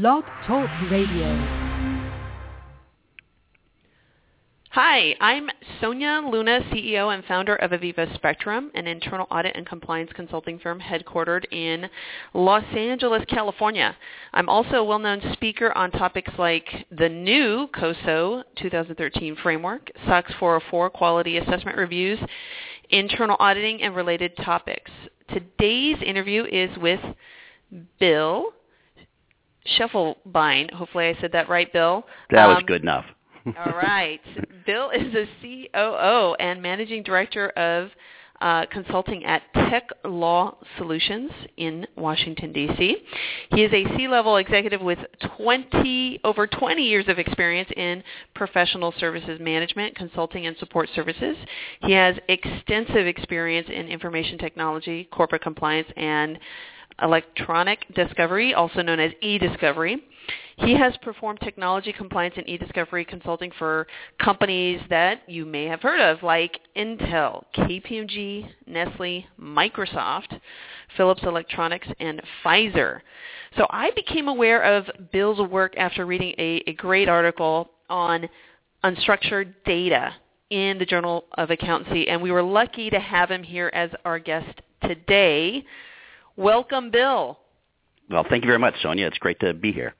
Blog Talk Radio. Hi, I'm Sonia Luna, CEO and founder of Aviva Spectrum, an internal audit and compliance consulting firm headquartered in Los Angeles, California. I'm also a well-known speaker on topics like the new COSO 2013 framework, SOX 404 quality assessment reviews, internal auditing, and related topics. Today's interview is with Bill Schiefelbein. Hopefully I said that right, Bill. That was um, good enough. All right. Bill is the COO and Managing Director of uh, consulting at Tech Law Solutions in Washington, D.C. He is a C-level executive with 20, over 20 years of experience in professional services management, consulting, and support services. He has extensive experience in information technology, corporate compliance, and electronic discovery, also known as e-discovery. He has performed technology compliance and e-discovery consulting for companies that you may have heard of, like Intel, KPMG, Nestle, Microsoft, Philips Electronics, and Pfizer. So I became aware of Bill's work after reading a, a great article on unstructured data in the Journal of Accountancy, and we were lucky to have him here as our guest today. Welcome, Bill. Well, thank you very much, Sonia. It's great to be here.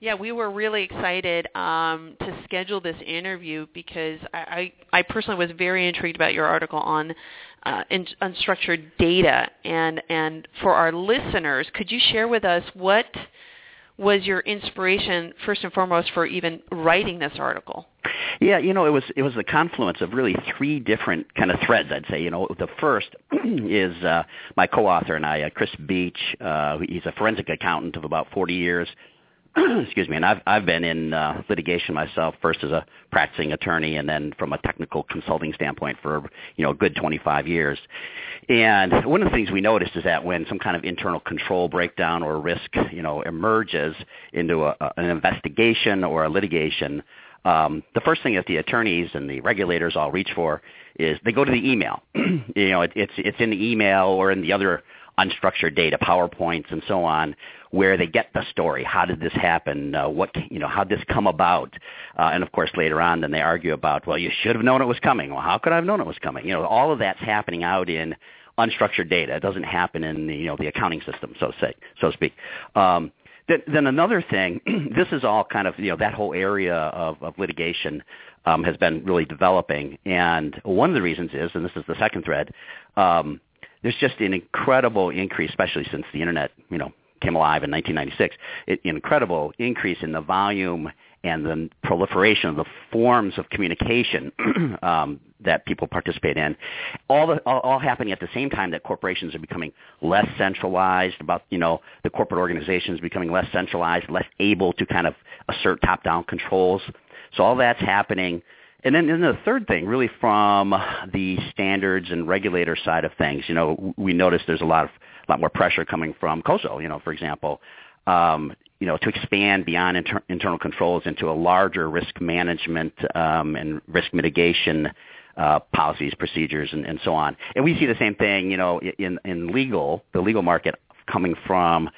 Yeah, we were really excited um, to schedule this interview because I, I, I, personally was very intrigued about your article on uh, in, unstructured data. And, and for our listeners, could you share with us what was your inspiration, first and foremost, for even writing this article? Yeah, you know, it was it was the confluence of really three different kind of threads. I'd say, you know, the first is uh, my co-author and I, uh, Chris Beach. Uh, he's a forensic accountant of about 40 years, excuse me, and I've I've been in uh, litigation myself, first as a practicing attorney, and then from a technical consulting standpoint for you know a good 25 years. And one of the things we noticed is that when some kind of internal control breakdown or risk you know emerges into a, an investigation or a litigation, um, the first thing that the attorneys and the regulators all reach for is they go to the email. you know, it, it's it's in the email or in the other unstructured data, PowerPoints and so on, where they get the story. How did this happen? Uh, what you know? How did this come about? Uh, and of course, later on, then they argue about, well, you should have known it was coming. Well, how could I have known it was coming? You know, all of that's happening out in unstructured data. It doesn't happen in the you know the accounting system, so to say, so to speak. Um, then, then another thing, this is all kind of you know that whole area of, of litigation um, has been really developing, and one of the reasons is, and this is the second thread. Um, there's just an incredible increase, especially since the internet, you know, came alive in 1996, it, incredible increase in the volume and the proliferation of the forms of communication um, that people participate in, all, the, all, all happening at the same time that corporations are becoming less centralized. About you know the corporate organizations becoming less centralized, less able to kind of assert top-down controls. So all that's happening. And then, and the third thing, really from the standards and regulator side of things, you know, we notice there's a lot of a lot more pressure coming from COSO, you know, for example, um, you know, to expand beyond inter- internal controls into a larger risk management um, and risk mitigation uh, policies, procedures, and, and so on. And we see the same thing, you know, in, in legal, the legal market coming from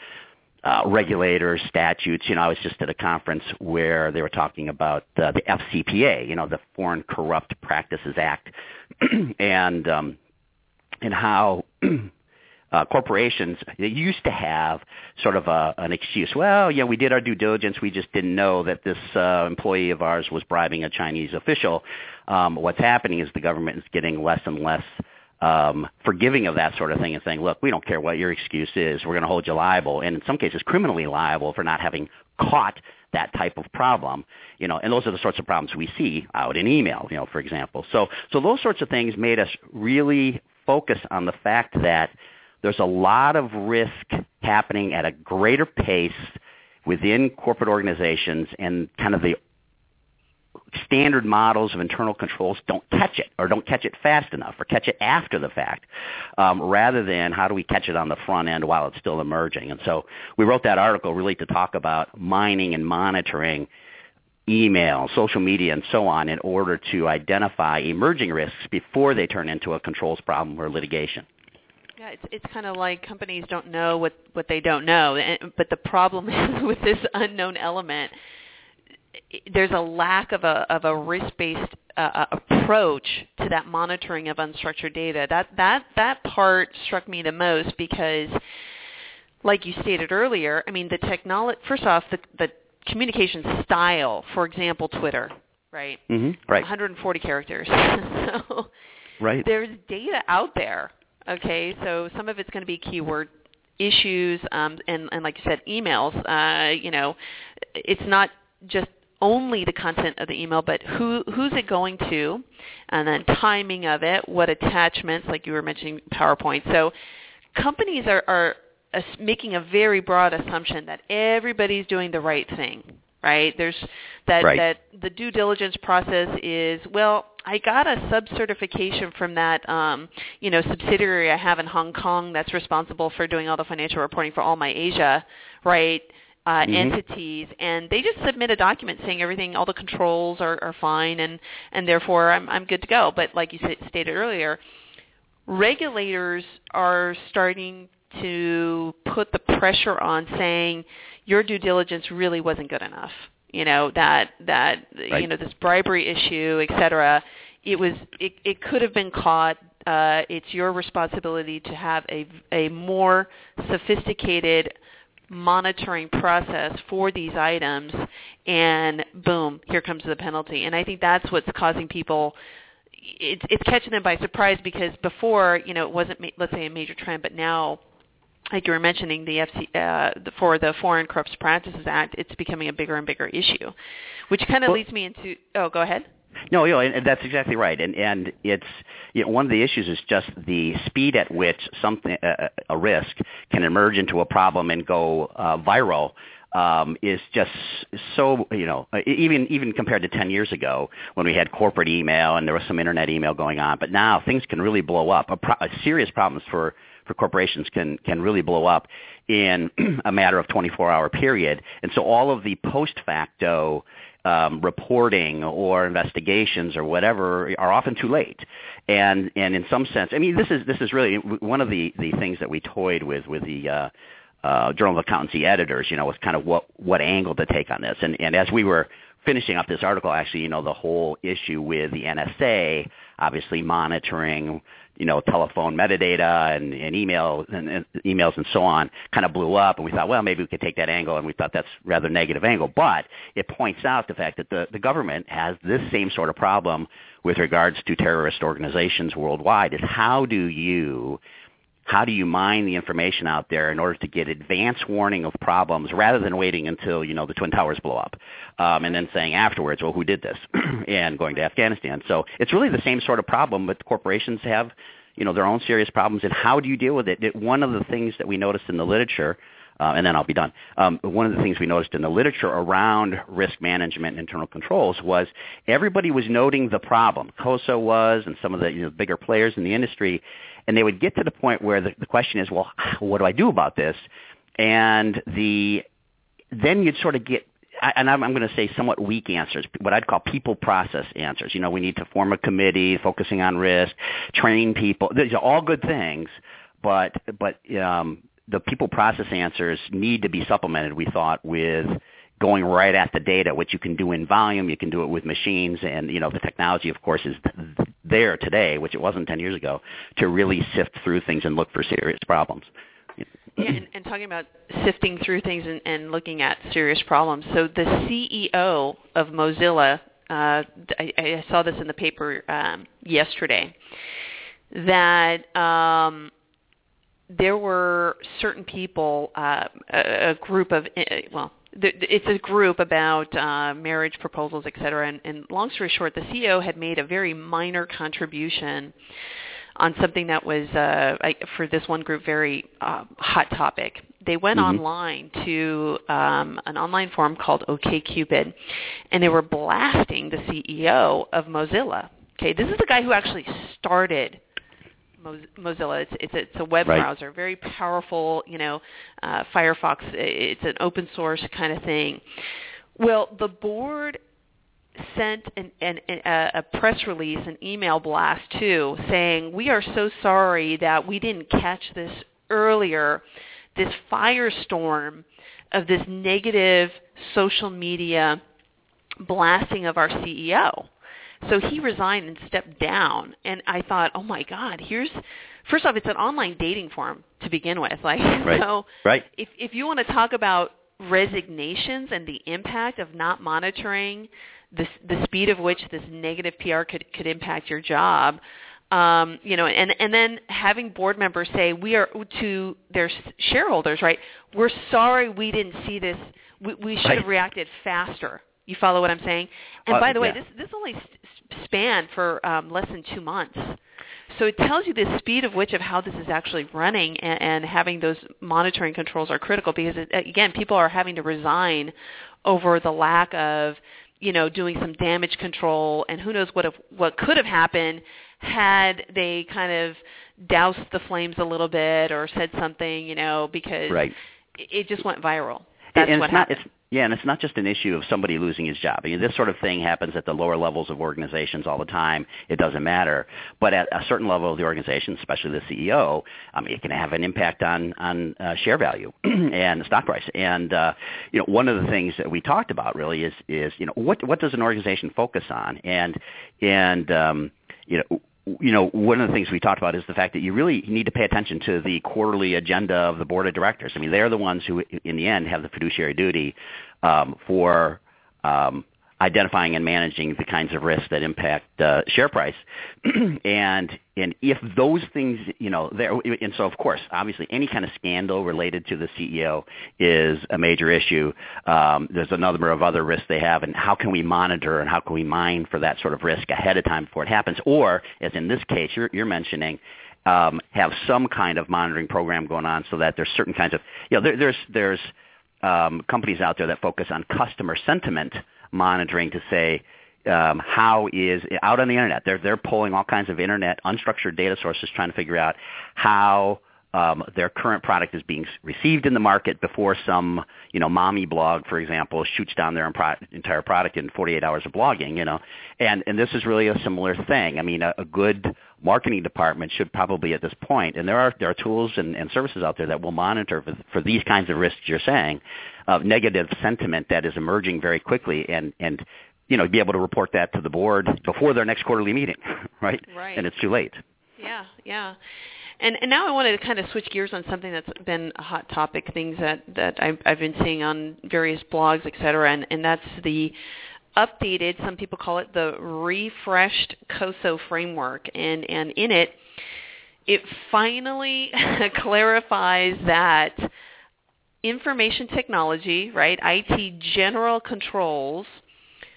uh, regulators, statutes. You know, I was just at a conference where they were talking about uh, the FCPA, you know, the Foreign Corrupt Practices Act, and um, and how uh, corporations used to have sort of a, an excuse. Well, yeah, we did our due diligence. We just didn't know that this uh, employee of ours was bribing a Chinese official. Um, what's happening is the government is getting less and less um, forgiving of that sort of thing and saying, look, we don't care what your excuse is. We're going to hold you liable, and in some cases criminally liable for not having caught that type of problem, you know, and those are the sorts of problems we see out in email, you know, for example. So, so those sorts of things made us really focus on the fact that there's a lot of risk happening at a greater pace within corporate organizations and kind of the standard models of internal controls don't catch it or don't catch it fast enough or catch it after the fact um, rather than how do we catch it on the front end while it's still emerging. And so we wrote that article really to talk about mining and monitoring email, social media, and so on in order to identify emerging risks before they turn into a controls problem or litigation. Yeah, it's it's kind of like companies don't know what what they don't know, and, but the problem is with this unknown element, there's a lack of a of a risk-based uh, uh, approach to that monitoring of unstructured data. That that that part struck me the most because, like you stated earlier, I mean the technology. First off, the the communication style, for example, Twitter, right? Mm-hmm. Right. 140 characters. so right. there's data out there. Okay, so some of it's going to be keyword issues, um, and, and like you said, emails. Uh, you know, it's not just only the content of the email, but who who's it going to, and then timing of it, what attachments, like you were mentioning PowerPoint. So companies are, are making a very broad assumption that everybody's doing the right thing, right? There's that right. that the due diligence process is well. I got a sub certification from that um, you know subsidiary I have in Hong Kong that's responsible for doing all the financial reporting for all my Asia, right? uh, Mhm. entities, and they just submit a document saying everything, all the controls are, are fine, and and therefore I'm I'm good to go. But like you sa- stated earlier, regulators are starting to put the pressure on saying your due diligence really wasn't good enough. You know that that you know this bribery issue, et cetera. It was it, it could have been caught. Uh, it's your responsibility to have a a more sophisticated monitoring process for these items and boom here comes the penalty and i think that's what's causing people it's it's catching them by surprise because before you know it wasn't let's say a major trend but now like you were mentioning the FC uh, the, for the Foreign Corrupt Practices Act, it's becoming a bigger and bigger issue, which kind of Well- leads me into. Oh, go ahead. No, you know, and and that's exactly right. And and it's you know, one of the issues is just the speed at which something uh, a risk can emerge into a problem and go uh, viral. Um, is just so you know e- even even compared to 10 years ago when we had corporate email and there was some internet email going on but now things can really blow up a, pro- a serious problems for for corporations can can really blow up in a matter of 24 hour period and so all of the post facto um, reporting or investigations or whatever are often too late. And and in some sense, I mean, this is this is really one of the the things that we toyed with with the. Uh, uh, Journal of Accountancy editors, you know, was kind of what what angle to take on this. And and as we were finishing up this article, actually, you know, the whole issue with the NSA, obviously monitoring, you know, telephone metadata and, and email and, and emails and so on, kind of blew up, and we thought, well, maybe we could take that angle, and we thought that's rather negative angle. But it points out the fact that the the government has this same sort of problem with regards to terrorist organizations worldwide. Is how do you how do you mine the information out there in order to get advance warning of problems rather than waiting until you know the twin towers blow up um, and then saying afterwards well who did this and going to afghanistan so it's really the same sort of problem but corporations have you know their own serious problems and how do you deal with it, it one of the things that we noticed in the literature uh, and then I'll be done. Um, one of the things we noticed in the literature around risk management and internal controls was everybody was noting the problem. COSO was, and some of the you know, bigger players in the industry, and they would get to the point where the, the question is, well, what do I do about this? And the then you'd sort of get and I'm, going to say somewhat weak answers, what I'd call people process answers. You know, we need to form a committee focusing on risk, train people. These are all good things, but but um, the people process answers need to be supplemented. We thought with going right at the data, which you can do in volume, you can do it with machines, and you know the technology, of course, is there today, which it wasn't 10 years ago, to really sift through things and look for serious problems. Yeah, and, and talking about sifting through things and, and looking at serious problems. So the CEO of Mozilla, uh, I, I saw this in the paper um, yesterday, that um, there were certain people, uh, a, a group of, uh, well, it's a group about uh, marriage proposals, et cetera. And, and long story short, the CEO had made a very minor contribution on something that was uh, I, for this one group very uh, hot topic. They went Mhm. online to um, an online forum called OKCupid, and they were blasting the CEO of Mozilla. Okay, this is the guy who actually started Mozilla. It's it's, it's a web Right. browser, very powerful. You know, uh, Firefox. It's an open source kind of thing. Well, the board sent an, an, a, a press release, an email blast too, saying we are so sorry that we didn't catch this earlier. This firestorm of this negative social media blasting of our CEO. So he resigned and stepped down. And I thought, oh my God, here's first off, it's an online dating forum to begin with. Like right. so, right. if if you want to talk about resignations and the impact of not monitoring the the speed of which this negative PR could could impact your job, um, you know, and and then having board members say we are to their shareholders, right? We're sorry we didn't see this. We, we should Right. have reacted faster. You follow what I'm saying? And Uh, by the way, this this only s- spanned for um, less than two months. So it tells you the speed of which of how this is actually running, and, and having those monitoring controls are critical because it, again, people are having to resign over the lack of you know doing some damage control, and who knows what have, what could have happened had they kind of doused the flames a little bit or said something, you know, because Right. it, it just went viral. That's and what it's not, happened. it's, yeah, and it's not just an issue of somebody losing his job. I mean, this sort of thing happens at the lower levels of organizations all the time. It doesn't matter. But at a certain level of the organization, especially the CEO, I mean, it can have an impact on on uh, share value and the stock price. And uh, you know, one of the things that we talked about really is is you know what what does an organization focus on? And and um, you know you know, one of the things we talked about is the fact that you really need to pay attention to the quarterly agenda of the board of directors. I mean, they're the ones who, in the end, have the fiduciary duty um, for um, identifying and managing the kinds of risks that impact uh, share price. and and if those things, you know, there, and so of course, obviously, any kind of scandal related to the CEO is a major issue. Um, there's a number of other risks they have, and how can we monitor and how can we mine for that sort of risk ahead of time before it happens? Or, as in this case, you're, you're mentioning. Um, have some kind of monitoring program going on so that there's certain kinds of you know there, there's there's um, companies out there that focus on customer sentiment monitoring to say um, how is out on the internet. They're they're pulling all kinds of internet unstructured data sources, trying to figure out how um, their current product is being received in the market before some you know mommy blog, for example, shoots down their entire product in 48 hours of blogging. You know, and and this is really a similar thing. I mean, a, a good marketing department should probably at this point, and there are there are tools and, and services out there that will monitor for, for these kinds of risks you're saying, of negative sentiment that is emerging very quickly, and and you know be able to report that to the board before their next quarterly meeting, right? Right. And it's too late. Yeah, yeah. And and now I wanted to kind of switch gears on something that's been a hot topic, things that that I've, I've been seeing on various blogs, et cetera, and and that's the updated. Some people call it the refreshed COSO framework, and and in it, it finally clarifies that information technology, right, IT general controls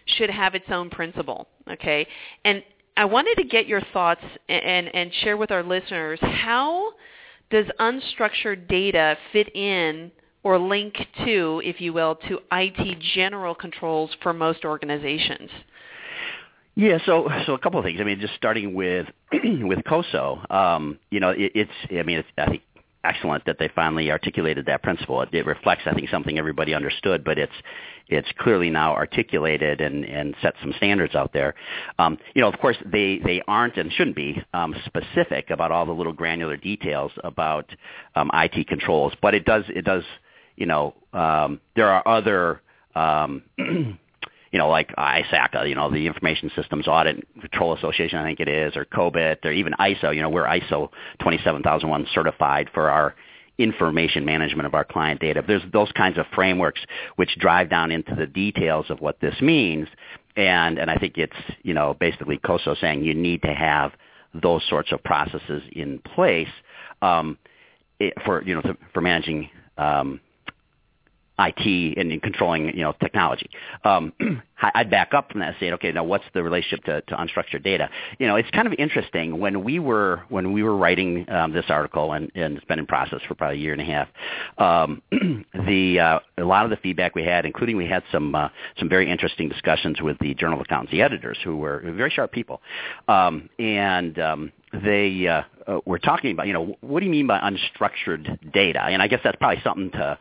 should have its own principle, okay? And I wanted to get your thoughts and, and share with our listeners how does unstructured data fit in or link to, if you will, to IT general controls for most organizations? Yeah, so so a couple of things. I mean, just starting with with COSO, um, you know, it, it's I mean, it's I think excellent that they finally articulated that principle. It, it reflects, I think, something everybody understood, but it's it's clearly now articulated and and set some standards out there. Um, you know, of course, they they aren't and shouldn't be um, specific about all the little granular details about um, IT controls, but it does it does you know um, there are other um, you know, like ISACA, you know, the Information Systems Audit and Control Association, I think it is, or COBIT, or even ISO. You know, we're ISO 27001 certified for our information management of our client data. There's those kinds of frameworks which drive down into the details of what this means, and and I think it's you know basically COSO saying you need to have those sorts of processes in place um, it, for you know to, for managing. Um, IT and in controlling, you know, technology. Um, I'd back up from that and say, okay, now what's the relationship to, to unstructured data? You know, it's kind of interesting when we were when we were writing um, this article, and, and it's been in process for probably a year and a half. Um, the uh, a lot of the feedback we had, including we had some uh, some very interesting discussions with the Journal of Accountancy editors, who were very sharp people, um, and um, they uh, uh, were talking about, you know, what do you mean by unstructured data? And I guess that's probably something to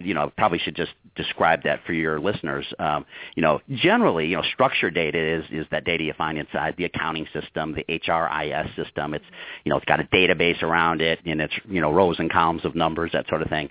you know, probably should just describe that for your listeners. Um, you know, generally, you know, structured data is is that data you find inside the accounting system, the HRIS system. It's you know, it's got a database around it, and it's you know rows and columns of numbers, that sort of thing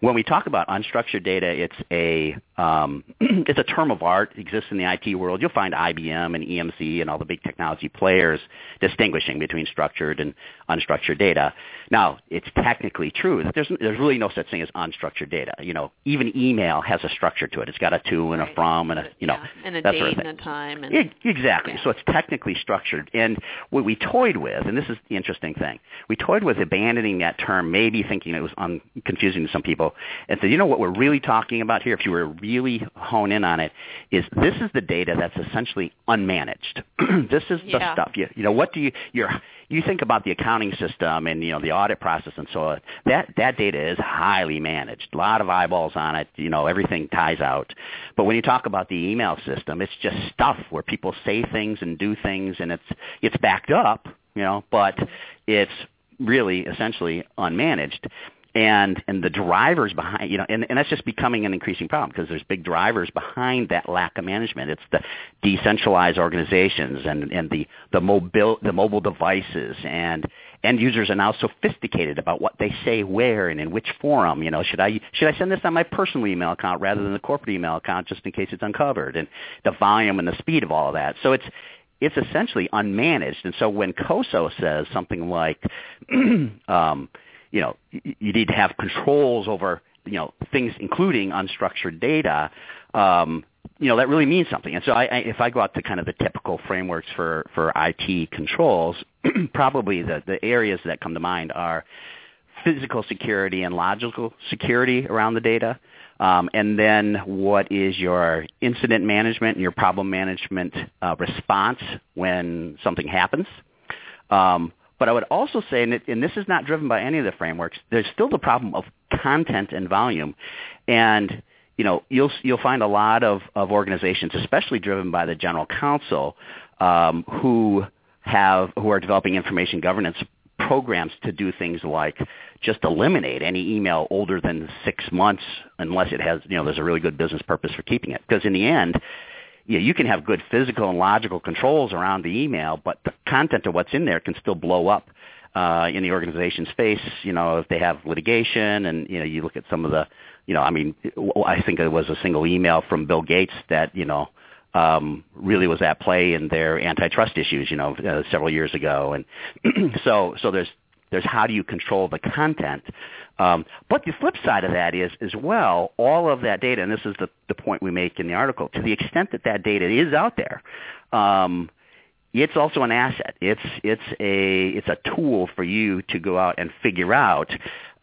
when we talk about unstructured data, it's a um, it's a term of art. It exists in the IT world. You'll find IBM and EMC and all the big technology players distinguishing between structured and unstructured data. Now, it's technically true that there's there's really no such thing as unstructured data. You know, even email has a structure to it. It's got a to and a from and a you know yeah. and a that date sort of and a time. And, Yeah, Exactly. Yeah. So it's technically structured. And what we toyed with, and this is the interesting thing, we toyed with abandoning that term, maybe thinking it was un- confusing to some people, and said, you know what we're really talking about here, if you were really hone in on it, is this is the data that's essentially unmanaged. this is the stuff. You, you know, what do you, you're, you think about the accounting system and you know the audit process and so on. That that data is highly managed. A lot of eyeballs on it. You know everything ties out. But when you talk about the email system, it's just stuff where people say things and do things, and it's it's backed up. You know, but it's really essentially unmanaged and and the drivers behind you know and, and that's just becoming an increasing problem because there's big drivers behind that lack of management. It's the decentralized organizations and and the the mobile the mobile devices and end users are now sophisticated about what they say where and in which forum. You know should i should i send this on my personal email account rather than the corporate email account just in case it's uncovered? And the volume and the speed of all of that. So it's it's essentially unmanaged. And so when coso says something like um you know, you need to have controls over, you know, things including unstructured data, um, you know, that really means something. And so I, I, if I go out to kind of the typical frameworks for, for IT controls, probably the, the areas that come to mind are physical security and logical security around the data. Um, and then what is your incident management and your problem management uh, response when something happens? Um, but I would also say, and, this is not driven by any of the frameworks, there's still the problem of content and volume. And you know, you'll you'll find a lot of, of organizations, especially driven by the general counsel, um, who have who are developing information governance programs to do things like just eliminate any email older than six months unless it has you know there's a really good business purpose for keeping it because in the end know, you can have good physical and logical controls around the email, but the content of what's in there can still blow up uh, in the organization's face. You know, if they have litigation, and you know, you look at some of the, you know, I mean, I think it was a single email from Bill Gates that you know um, really was at play in their antitrust issues. You know, uh, several years ago, and so so there's there's how do you control the content. Um, but the flip side of that is, as well, all of that data, and this is the, the point we make in the article, to the extent that that data is out there, um, it's also an asset. It's it's a it's a tool for you to go out and figure out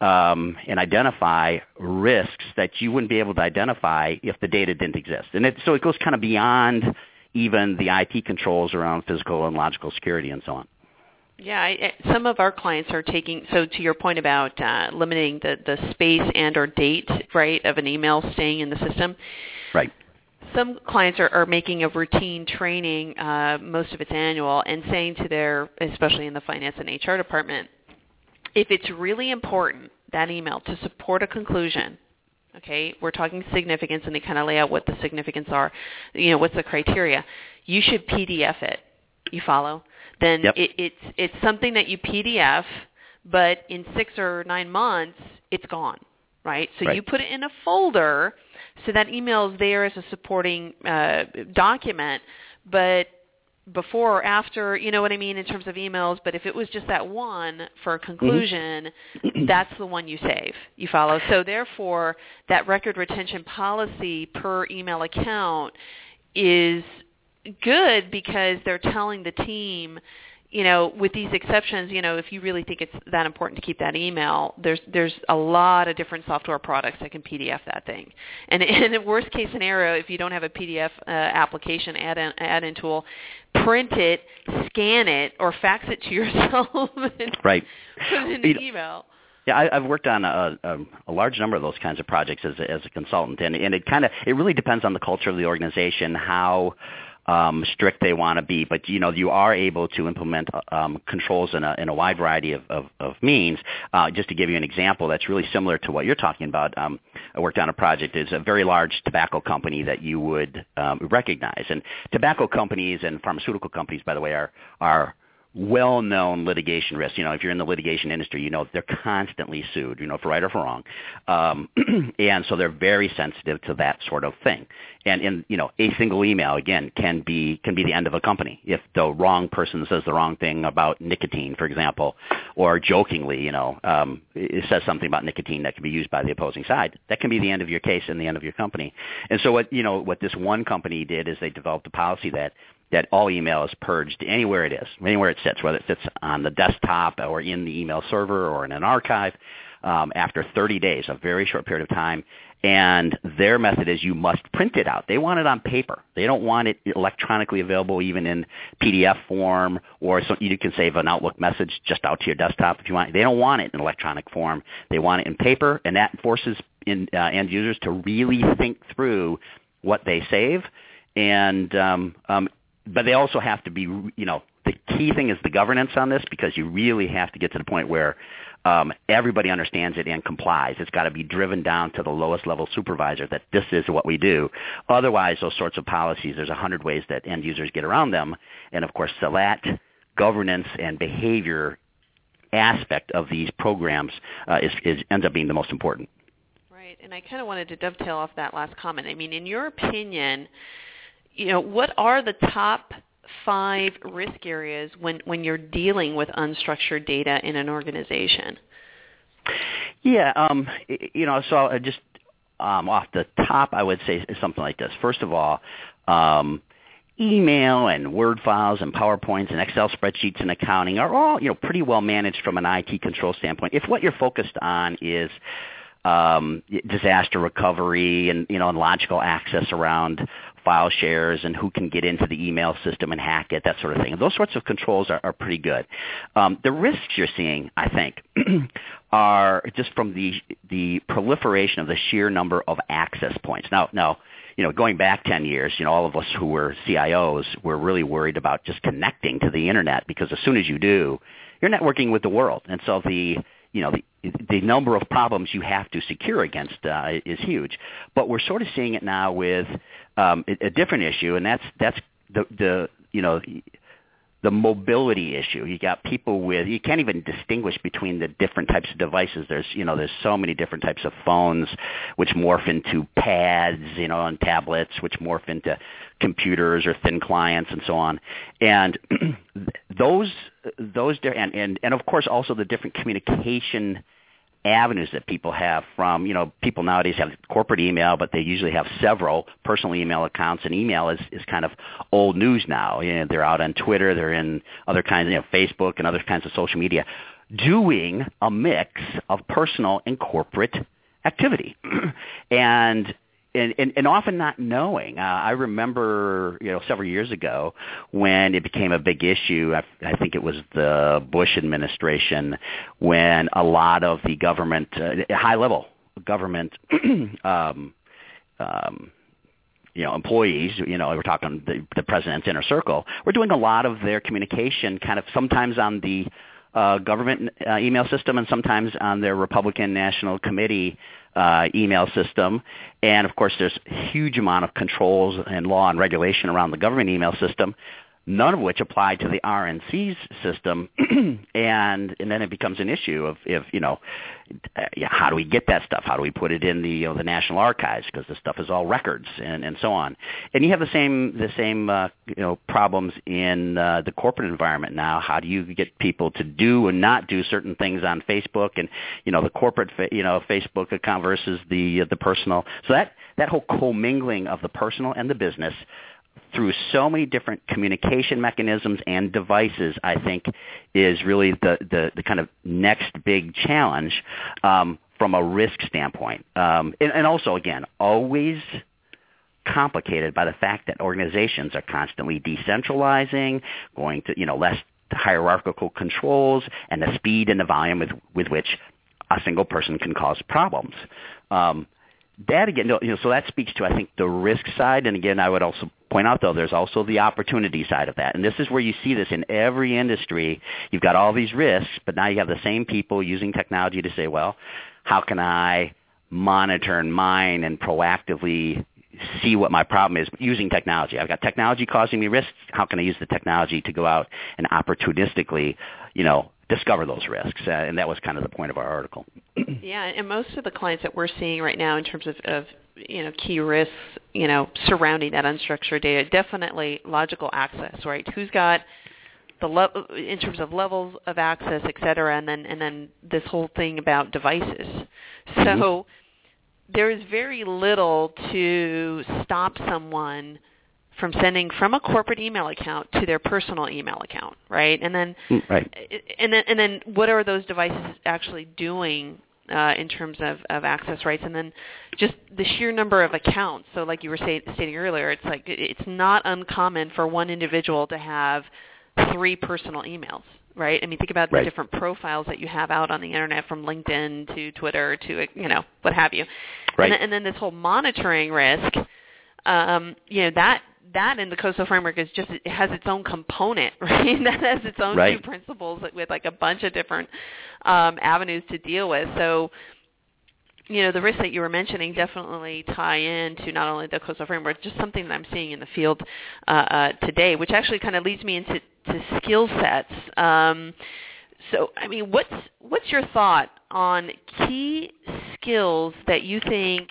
um, and identify risks that you wouldn't be able to identify if the data didn't exist. And it, so it goes kind of beyond even the IT controls around physical and logical security and so on. Yeah, I, some of our clients are taking. So to your point about uh, limiting the the space and or date, right, of an email staying in the system. Right. Some clients are, are making a routine training, uh, most of it's annual, and saying to their, especially in the finance and HR department, if it's really important that email to support a conclusion, okay, we're talking significance, and they kind of lay out what the significance are, you know, what's the criteria. You should PDF it. You follow? Then Yep. it, it's it's something that you PDF, but in six or nine months, it's gone, right? So Right. you put it in a folder, so that email is there as a supporting uh, document, but before or after, you know what I mean, in terms of emails. But if it was just that one for a conclusion, that's the one you save. You follow. So therefore, that record retention policy per email account is good because they're telling the team, you know, with these exceptions, you know, if you really think it's that important to keep that email, there's there's a lot of different software products that can PDF that thing. And in a worst case scenario, if you don't have a PDF uh, application add-in, add-in tool, print it, scan it, or fax it to yourself and Right. put it in You an email. Yeah, I, I've worked on a, a, a large number of those kinds of projects as a, as a consultant, and, and it kind of it really depends on the culture of the organization, how um, strict they want to be, but you know you are able to implement um, controls in a, in a wide variety of, of, of means. Uh, just to give you an example, that's really similar to what you're talking about. Um, I worked on a project. It's a very large tobacco company that you would um, recognize, and tobacco companies and pharmaceutical companies, by the way, are are well-known litigation risks. You know, if you're in the litigation industry, you know they're constantly sued, you know, for right or for wrong, um, and so they're very sensitive to that sort of thing. And in you know, a single email again can be can be the end of a company if the wrong person says the wrong thing about nicotine, for example, or jokingly, you know, um, it says something about nicotine that can be used by the opposing side. That can be the end of your case and the end of your company. And so what you know what this one company did is they developed a policy that that all email is purged anywhere it is, anywhere it sits, whether it sits on the desktop or in the email server or in an archive, um, after 30 days, a very short period of time. And their method is you must print it out. They want it on paper. They don't want it electronically available even in PDF form or so you can save an Outlook message just out to your desktop if you want. They don't want it in electronic form. They want it in paper, and that forces in, uh, end users to really think through what they save and um, um, but they also have to be, you know, the key thing is the governance on this because you really have to get to the point where um, everybody understands it and complies. It's got to be driven down to the lowest level supervisor that this is what we do. Otherwise, those sorts of policies, there's a hundred ways that end users get around them. And of course, so that governance and behavior aspect of these programs uh, is, is ends up being the most important. Right, and I kind of wanted to dovetail off that last comment. I mean, in your opinion, you know, what are the top five risk areas when, when you're dealing with unstructured data in an organization? Yeah, um, you know, so just um, off the top, I would say something like this. First of all, um, email and Word files and PowerPoints and Excel spreadsheets and accounting are all you know pretty well managed from an IT control standpoint. If what you're focused on is um, disaster recovery and you know and logical access around file shares and who can get into the email system and hack it, that sort of thing. Those sorts of controls are, are pretty good. Um, the risks you're seeing, I think, are just from the the proliferation of the sheer number of access points. Now, now, you know, going back 10 years, you know, all of us who were CIOs were really worried about just connecting to the internet because as soon as you do, you're networking with the world. And so the you know the the number of problems you have to secure against uh, is huge. But we're sort of seeing it now with um, a, a different issue, and that's that's the the you know the mobility issue. You got people with you can't even distinguish between the different types of devices. There's you know there's so many different types of phones which morph into pads, you know, and tablets which morph into computers or thin clients and so on. And those those and and and of course also the different communication avenues that people have from, you know, people nowadays have corporate email, but they usually have several personal email accounts, and email is, is kind of old news now. You know, they're out on Twitter, they're in other kinds, you know, Facebook and other kinds of social media, doing a mix of personal and corporate activity. and and, and, and often not knowing. Uh, I remember, you know, several years ago when it became a big issue. I, I think it was the Bush administration when a lot of the government, uh, high level government, um, um, you know, employees, you know, we're talking the, the president's inner circle, we're doing a lot of their communication kind of sometimes on the uh, government uh, email system and sometimes on their Republican National Committee uh, email system. And of course, there's a huge amount of controls and law and regulation around the government email system none of which apply to the RNC's system, and and then it becomes an issue of if you know how do we get that stuff? How do we put it in the you know, the National Archives because the stuff is all records and and so on. And you have the same the same uh, you know problems in uh, the corporate environment now. How do you get people to do and not do certain things on Facebook and you know the corporate fa- you know Facebook account versus the uh, the personal. So that that whole commingling of the personal and the business through so many different communication mechanisms and devices, I think, is really the, the, the kind of next big challenge um, from a risk standpoint. Um, and, and also, again, always complicated by the fact that organizations are constantly decentralizing, going to, you know, less hierarchical controls, and the speed and the volume with, with which a single person can cause problems. Um, that again, you know, so that speaks to I think the risk side, and again, I would also point out though, there's also the opportunity side of that, and this is where you see this in every industry. You've got all these risks, but now you have the same people using technology to say, well, how can I monitor and mine and proactively see what my problem is using technology. I've got technology causing me risks. How can I use the technology to go out and opportunistically, you know, discover those risks? Uh, and that was kind of the point of our article. yeah, and most of the clients that we're seeing right now in terms of, of you know key risks, you know, surrounding that unstructured data, definitely logical access, right? Who's got the le- in terms of levels of access, et cetera, and then and then this whole thing about devices. So. Mm-hmm there is very little to stop someone from sending from a corporate email account to their personal email account, right? And then, mm, right. and then, and then, what are those devices actually doing uh, in terms of, of access rights? And then, just the sheer number of accounts. So, like you were say, stating earlier, it's like it's not uncommon for one individual to have three personal emails, right? I mean, think about the different profiles that you have out on the internet, from LinkedIn to Twitter to you know what have you. Right. And, then, and then this whole monitoring risk, um, you know that that in the COSO framework is just it has its own component, right? that has its own right. two principles with like a bunch of different um, avenues to deal with. So you know, the risks that you were mentioning definitely tie in to not only the COSO framework, just something that I'm seeing in the field uh, uh, today, which actually kind of leads me into to skill sets. Um, so, I mean, what's what's your thought on key skills that you think,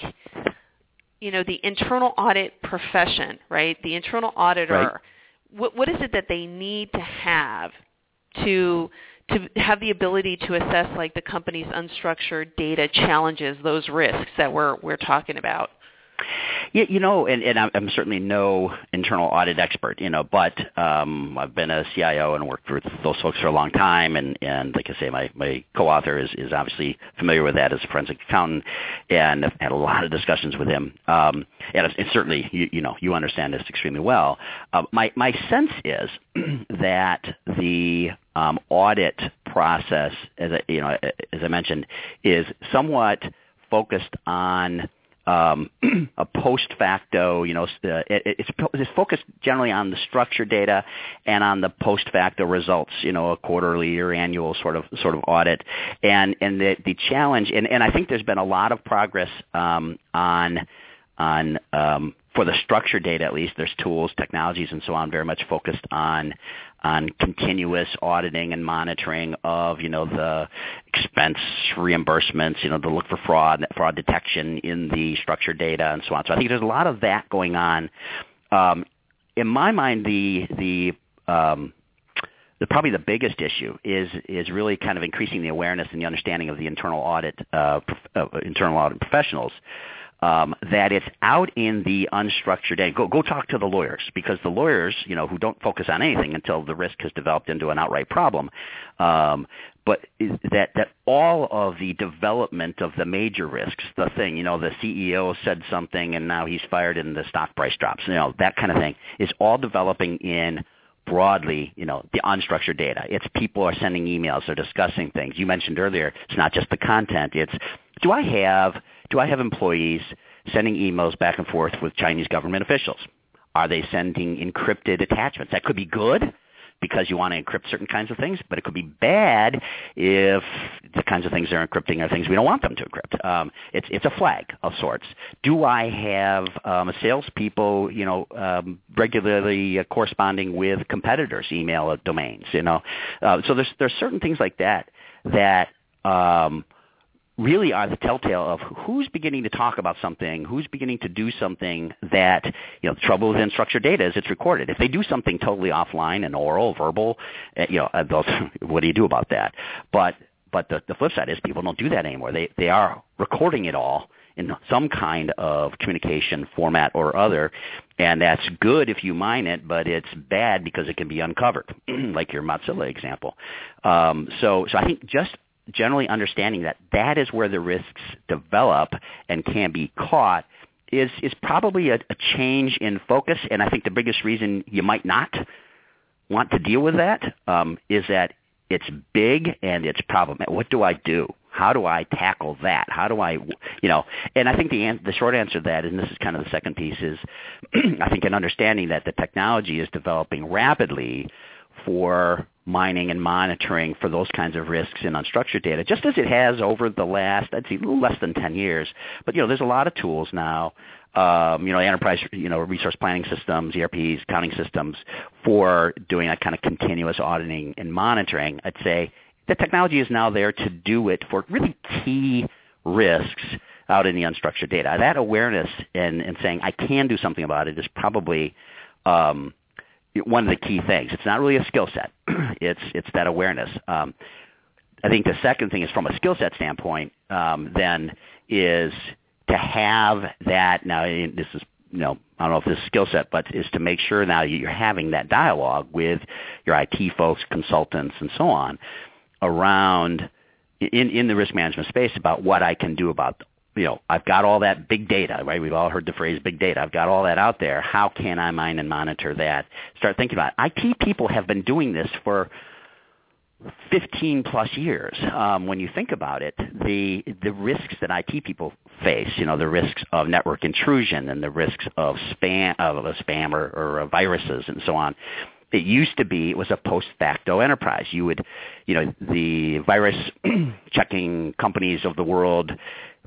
you know, the internal audit profession, right? The internal auditor. Right. What what is it that they need to have to to have the ability to assess like the company's unstructured data challenges, those risks that we're we're talking about? Yeah, you know, and, and I'm certainly no internal audit expert, you know, but um, I've been a CIO and worked with those folks for a long time, and and like I say, my my co-author is is obviously familiar with that as a forensic accountant, and I've had a lot of discussions with him, um, and it's certainly you, you know you understand this extremely well. Uh, my my sense is that the um, audit process, as I, you know, as I mentioned, is somewhat focused on um, a post facto, you know, uh, it, it's, it's focused generally on the structured data and on the post facto results, you know, a quarterly or annual sort of sort of audit. And and the the challenge, and, and I think there's been a lot of progress um, on on um, for the structured data at least. There's tools, technologies, and so on, very much focused on on continuous auditing and monitoring of, you know, the expense reimbursements, you know, to look for fraud, fraud detection in the structured data and so on. So I think there's a lot of that going on. Um, in my mind, the the um, the, probably the biggest issue is is really kind of increasing the awareness and the understanding of the internal audit uh, uh, internal audit professionals um, that it's out in the unstructured data. Go, go talk to the lawyers because the lawyers, you know, who don't focus on anything until the risk has developed into an outright problem. Um, but that that all of the development of the major risks, the thing, you know, the CEO said something and now he's fired and the stock price drops, you know, that kind of thing is all developing in broadly, you know, the unstructured data. It's people are sending emails, they're discussing things. You mentioned earlier, it's not just the content. It's do I have do I have employees sending emails back and forth with Chinese government officials? Are they sending encrypted attachments? That could be good because you want to encrypt certain kinds of things, but it could be bad if the kinds of things they're encrypting are things we don't want them to encrypt. Um, it's it's a flag of sorts. Do I have um, salespeople, you know, um, regularly uh, corresponding with competitors' email domains? You know, uh, so there's there's certain things like that that um, really are the telltale of who's beginning to talk about something, who's beginning to do something that, you know, the trouble with unstructured data is it's recorded. If they do something totally offline and oral, verbal, eh, you know, uh, what do you do about that? But but the, the flip side is people don't do that anymore. They they are recording it all in some kind of communication format or other, and that's good if you mine it, but it's bad because it can be uncovered, like your Mozilla example. Um, so so I think just generally understanding that that is where the risks develop and can be caught is is probably a, a change in focus. And I think the biggest reason you might not want to deal with that um, is that it's big and it's problematic. What do I do? How do I tackle that? How do I, you know? And I think the an- the short answer to that, and this is kind of the second piece, is I think an understanding that the technology is developing rapidly for mining and monitoring for those kinds of risks in unstructured data, just as it has over the last, I'd say, less than 10 years. But you know, there's a lot of tools now um, you know, enterprise, you know, resource planning systems, ERPs, accounting systems for doing that kind of continuous auditing and monitoring. I'd say the technology is now there to do it for really key risks out in the unstructured data. That awareness and, and saying I can do something about it is probably um, one of the key things. It's not really a skill set. it's it's that awareness. Um, I think the second thing is from a skill set standpoint, um, then is to have that now this is you know I don't know if this is skill set, but is to make sure now you're having that dialogue with your IT folks, consultants, and so on around in in the risk management space about what I can do about you know I've got all that big data right we've all heard the phrase big data I've got all that out there how can I mine and monitor that start thinking about it. IT people have been doing this for 15 plus years. Um, when you think about it, the the risks that IT people face, you know, the risks of network intrusion and the risks of spam of a spam or, or viruses and so on. It used to be it was a post facto enterprise. You would, you know, the virus checking companies of the world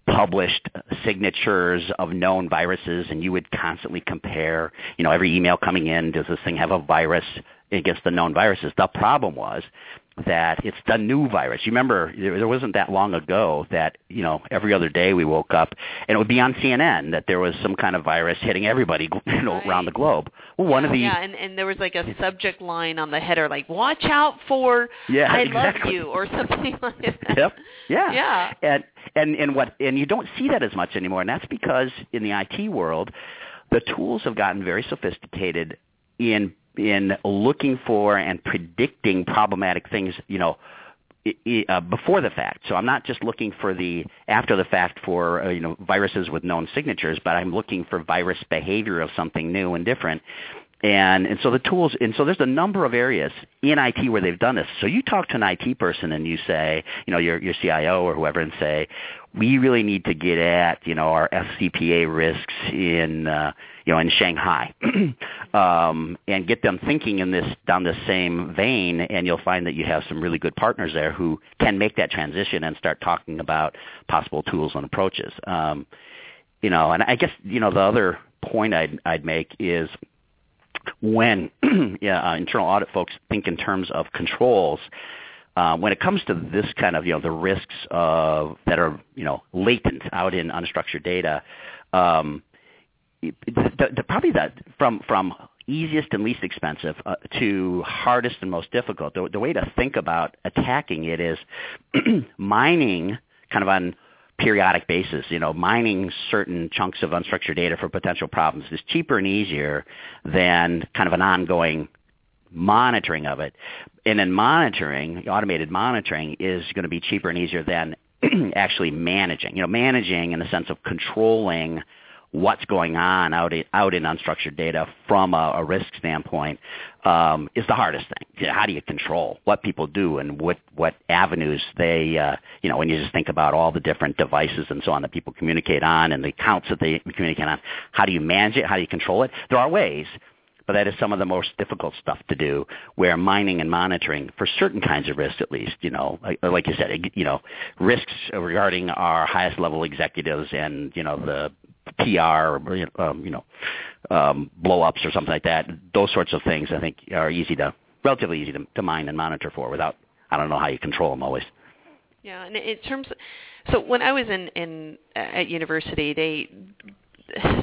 published signatures of known viruses and you would constantly compare, you know, every email coming in, does this thing have a virus against the known viruses? The problem was that it's the new virus. You remember there wasn't that long ago that you know every other day we woke up and it would be on CNN that there was some kind of virus hitting everybody you know right. around the globe. Well, one yeah, of the yeah, and and there was like a subject line on the header like "Watch out for yeah, I exactly. love you" or something like that. Yep. Yeah. Yeah. And and and what and you don't see that as much anymore, and that's because in the IT world, the tools have gotten very sophisticated in in looking for and predicting problematic things, you know, uh, before the fact. So I'm not just looking for the after the fact for uh, you know viruses with known signatures, but I'm looking for virus behavior of something new and different. And and so the tools and so there's a number of areas in IT where they've done this. So you talk to an IT person and you say, you know, your your CIO or whoever and say, we really need to get at, you know, our FCPA risks in uh, you know, in Shanghai, um, and get them thinking in this down the same vein, and you'll find that you have some really good partners there who can make that transition and start talking about possible tools and approaches. Um, you know, and I guess you know the other point I'd I'd make is when yeah, uh, internal audit folks think in terms of controls. Uh, when it comes to this kind of you know the risks of that are you know latent out in unstructured data, um, the, the, probably that from from easiest and least expensive uh, to hardest and most difficult. The, the way to think about attacking it is mining kind of on periodic basis, you know, mining certain chunks of unstructured data for potential problems is cheaper and easier than kind of an ongoing monitoring of it. And then monitoring, automated monitoring is going to be cheaper and easier than actually managing. You know, managing in the sense of controlling what's going on out in, out in unstructured data from a, a risk standpoint um, is the hardest thing. How do you control what people do and what what avenues they uh, you know when you just think about all the different devices and so on that people communicate on and the accounts that they communicate on, how do you manage it? How do you control it? There are ways. But that is some of the most difficult stuff to do, where mining and monitoring for certain kinds of risks, at least, you know, like, like you said, you know, risks regarding our highest level executives and you know the PR or um, you know um, blowups or something like that. Those sorts of things I think are easy to relatively easy to, to mine and monitor for without I don't know how you control them always. Yeah, and in terms of, so when I was in in at university, they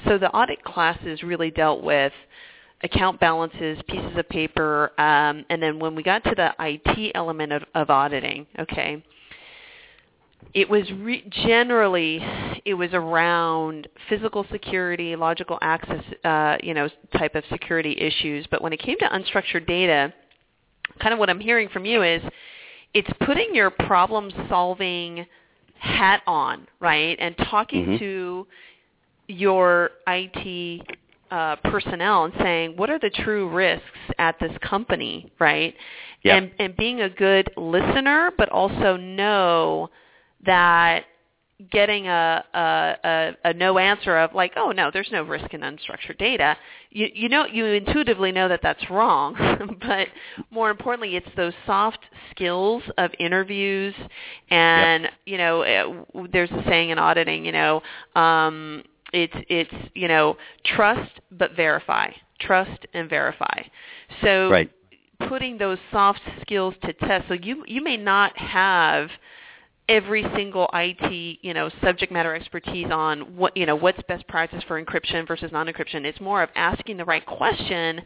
so the audit classes really dealt with account balances, pieces of paper, um, and then when we got to the IT element of, of auditing, okay, it was re- generally it was around physical security, logical access, uh, you know, type of security issues. But when it came to unstructured data, kind of what I'm hearing from you is it's putting your problem solving hat on, right, and talking mm-hmm. to your IT uh, personnel and saying what are the true risks at this company, right? Yep. And and being a good listener, but also know that getting a, a, a, a no answer of like, oh no, there's no risk in unstructured data, you, you know, you intuitively know that that's wrong. but more importantly, it's those soft skills of interviews, and Yep. you know, uh, there's a saying in auditing, you know, um, it's it's you know, trust but verify, trust and verify. So Right. putting those soft skills to test. So you you may not have every single IT, you know, subject matter expertise on what, you know, what's best practice for encryption versus non-encryption. It's more of asking the right question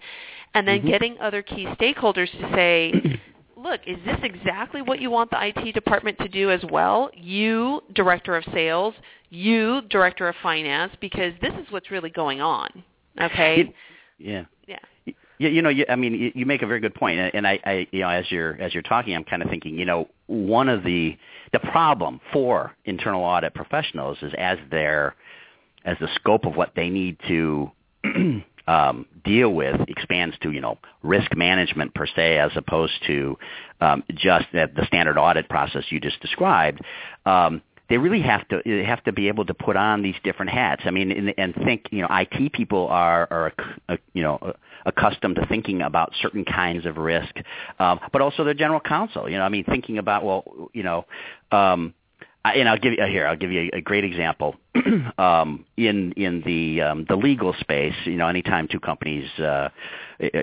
and then Mhm. getting other key stakeholders to say, look, is this exactly what you want the IT department to do as well? You, director of sales, you, director of finance, because this is what's really going on. Okay? It- yeah. yeah. You, you know, you, I mean, you, you make a very good point, and I, I, you know, as you're as you're talking, I'm kind of thinking, you know, one of the the problem for internal audit professionals is as their as the scope of what they need to um, deal with expands to, you know, risk management per se, as opposed to um, just the, the standard audit process you just described. Um, they really have to they have to be able to put on these different hats. I mean, and, and think you know, IT people are are uh, you know accustomed to thinking about certain kinds of risk, um, but also their general counsel. You know, I mean, thinking about well, you know. Um, and I'll give you here. I'll give you a, great example. um, in in the um, the legal space, you know, anytime two companies, uh,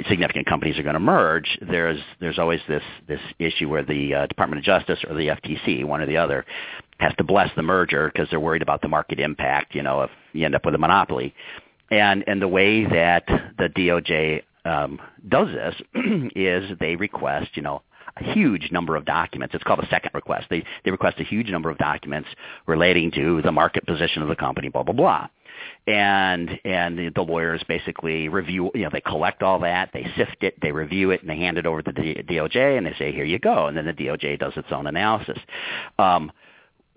significant companies, are going to merge, there's there's always this this issue where the uh, Department of Justice or the FTC, one or the other, has to bless the merger because they're worried about the market impact. You know, if you end up with a monopoly, and and the way that the DOJ um, does this is they request, you know, a huge number of documents. It's called a second request. They they request a huge number of documents relating to the market position of the company, blah blah blah. And and the, lawyers basically review, you know, they collect all that, they sift it, they review it, and they hand it over to the DOJ, and they say, here you go. And then the DOJ does its own analysis. Um,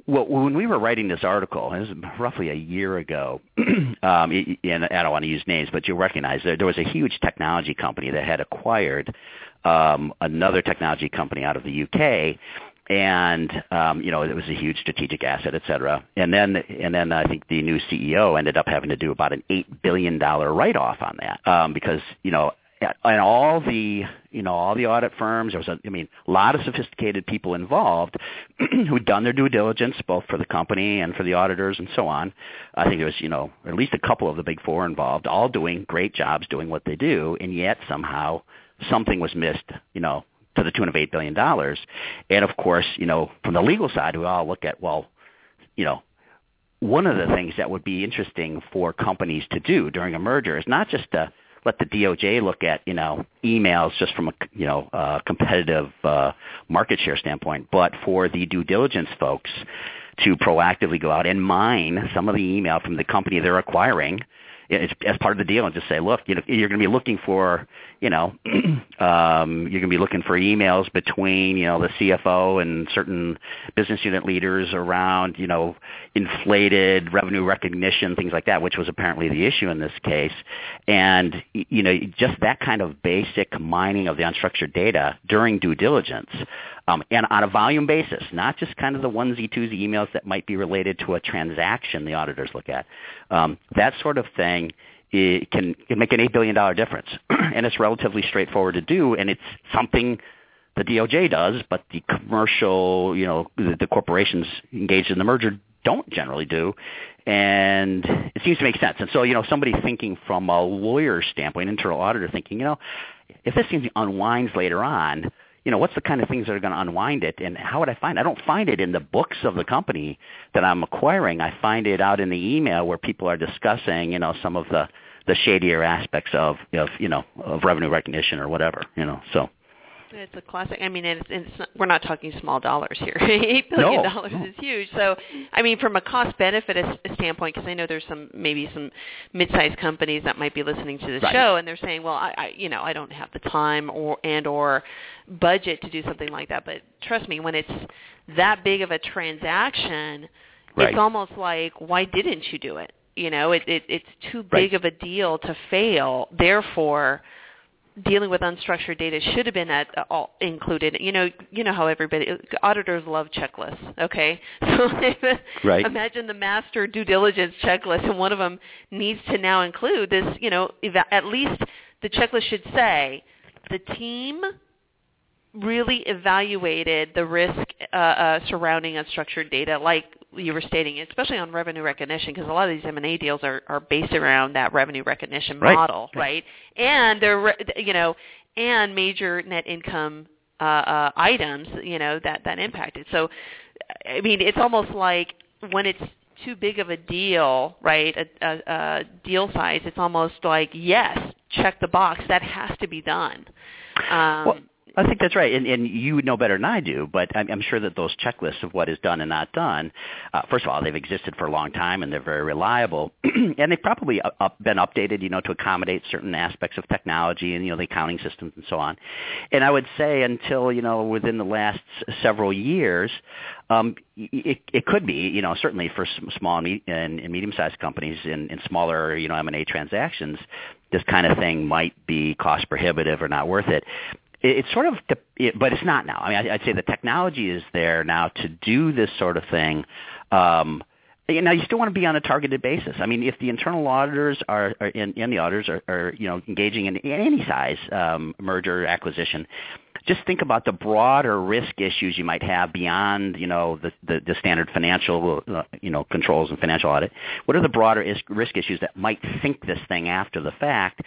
well, when we were writing this article, it was roughly a year ago, um, and I don't want to use names, but you'll recognize there, there was a huge technology company that had acquired um, another technology company out of the UK, and um, you know it was a huge strategic asset, et cetera. And then and then I think the new CEO ended up having to do about an eight billion dollar write off on that um, because you know and all the you know all the audit firms there was a I mean a lot of sophisticated people involved who'd done their due diligence both for the company and for the auditors and so on. I think there was you know at least a couple of the big four involved, all doing great jobs doing what they do, and yet somehow something was missed, you know, to the tune of eight billion dollars. And of course, you know, from the legal side, we all look at well, you know, one of the things that would be interesting for companies to do during a merger is not just to let the DOJ look at you know emails just from a you know uh, competitive uh, market share standpoint, but for the due diligence folks to proactively go out and mine some of the email from the company they're acquiring as part of the deal and just say, look, you know, you're going to be looking for, you know, um, you're going to be looking for emails between, you know, the CFO and certain business unit leaders around, you know, inflated revenue recognition, things like that, which was apparently the issue in this case. And, you know, just that kind of basic mining of the unstructured data during due diligence um, and on a volume basis, not just kind of the onesie twosie emails that might be related to a transaction the auditors look at. Um, that sort of thing it can, can make an eight billion dollar difference, and it's relatively straightforward to do, and it's something the DOJ does, but the commercial, you know, the, the corporations engaged in the merger don't generally do, and it seems to make sense. And so, you know, somebody thinking from a lawyer standpoint, internal auditor thinking, you know, if this thing unwinds later on, you know, what's the kind of things that are going to unwind it, and how would I find? It? I don't find it in the books of the company that I'm acquiring. I find it out in the email where people are discussing, you know, some of the the shadier aspects of of you know of revenue recognition or whatever, you know. So. It's a classic. I mean, it's, it's not, we're not talking small dollars here. Eight billion No, dollars no. is huge. So, I mean, from a cost benefit standpoint, because I know there's some maybe some mid-sized companies that might be listening to the Right. show, and they're saying, well, I, I, you know, I don't have the time or and or budget to do something like that. But trust me, when it's that big of a transaction, Right. it's almost like, why didn't you do it? You know, it, it it's too Right. big of a deal to fail. Therefore dealing with unstructured data should have been at uh, all included. You know, you know how everybody auditors love checklists. Okay, so right. imagine the master due diligence checklist, and one of them needs to now include this. You know, at least the checklist should say the team really evaluated the risk uh, uh, surrounding unstructured data, like you were stating, especially on revenue recognition, because a lot of these M&A deals are, are based around that revenue recognition right. model, right? And they're, you know, and major net income uh, uh, items, you know, that that impacted. So, I mean, it's almost like when it's too big of a deal, right? A, a, a deal size, it's almost like yes, check the box. That has to be done. Um, well, I think that's right, and, and you would know better than I do. But I'm, I'm sure that those checklists of what is done and not done, uh, first of all, they've existed for a long time and they're very reliable, and they've probably up, been updated, you know, to accommodate certain aspects of technology and you know the accounting systems and so on. And I would say until you know within the last several years, um, it, it could be, you know, certainly for small and, and medium-sized companies in, in smaller, you know, M&A transactions, this kind of thing might be cost prohibitive or not worth it it's sort of, but it's not now. I mean, I'd say the technology is there now to do this sort of thing. Um, now you still want to be on a targeted basis. I mean, if the internal auditors are, are in, and the auditors are, are, you know, engaging in, in any size um, merger acquisition, just think about the broader risk issues you might have beyond, you know, the, the, the standard financial, uh, you know, controls and financial audit. What are the broader risk issues that might sink this thing after the fact?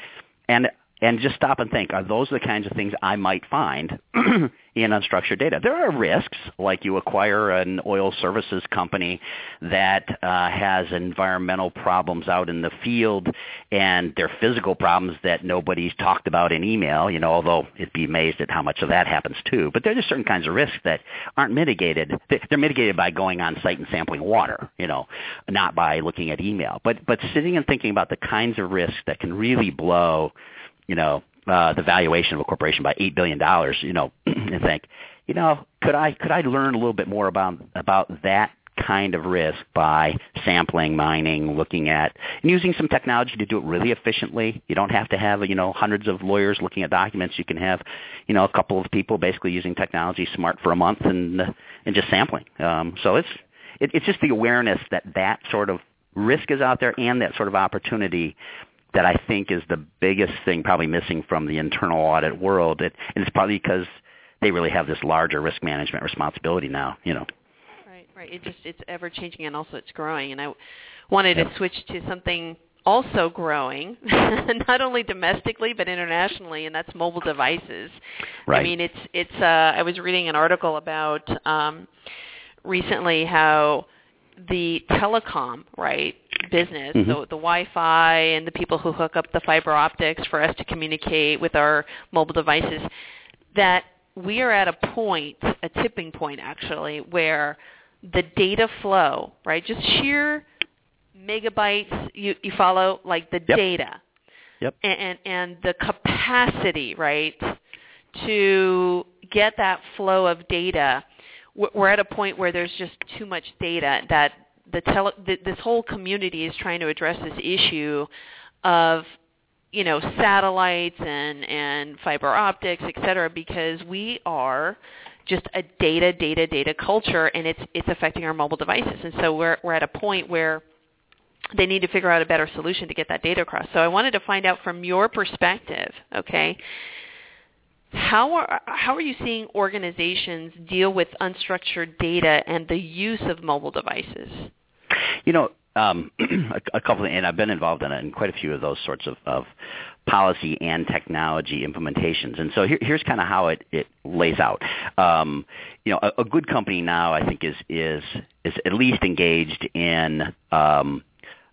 And and just stop and think, are those the kinds of things I might find in unstructured data? There are risks, like you acquire an oil services company that uh, has environmental problems out in the field, and they're physical problems that nobody's talked about in email, you know, although it'd be amazed at how much of that happens too. But there are just certain kinds of risks that aren't mitigated. They're mitigated by going on site and sampling water, you know, not by looking at email. But, but sitting and thinking about the kinds of risks that can really blow – you know, uh, the valuation of a corporation by eight billion dollars, you know, and think, you know, could I could I learn a little bit more about about that kind of risk by sampling, mining, looking at, and using some technology to do it really efficiently. You don't have to have, you know, hundreds of lawyers looking at documents. You can have, you know, a couple of people basically using technology smart for a month and uh, and just sampling. Um, so it's it, it's just the awareness that that sort of risk is out there and that sort of opportunity that I think is the biggest thing probably missing from the internal audit world. It, and it's probably because they really have this larger risk management responsibility now, you know. Right, right. It just it's ever changing and also it's growing. And I wanted to switch to something also growing, not only domestically but internationally, and that's mobile devices. Right. I mean, it's it's. Uh, I was reading an article about um, recently how the telecom right business, mm-hmm. so the Wi-Fi and the people who hook up the fiber optics for us to communicate with our mobile devices, that we are at a point, a tipping point actually, where the data flow, right, just sheer megabytes you, you follow, like the yep. data, yep. and, and and the capacity, right, to get that flow of data we're at a point where there's just too much data that the tele, this whole community is trying to address this issue of you know satellites and and fiber optics et cetera because we are just a data data data culture and it's it's affecting our mobile devices and so we're we're at a point where they need to figure out a better solution to get that data across so i wanted to find out from your perspective okay how are how are you seeing organizations deal with unstructured data and the use of mobile devices? You know, um, a, a couple, of, and I've been involved in, in quite a few of those sorts of, of policy and technology implementations. And so here, here's kind of how it, it lays out. Um, you know, a, a, good company now, I think, is is is at least engaged in um,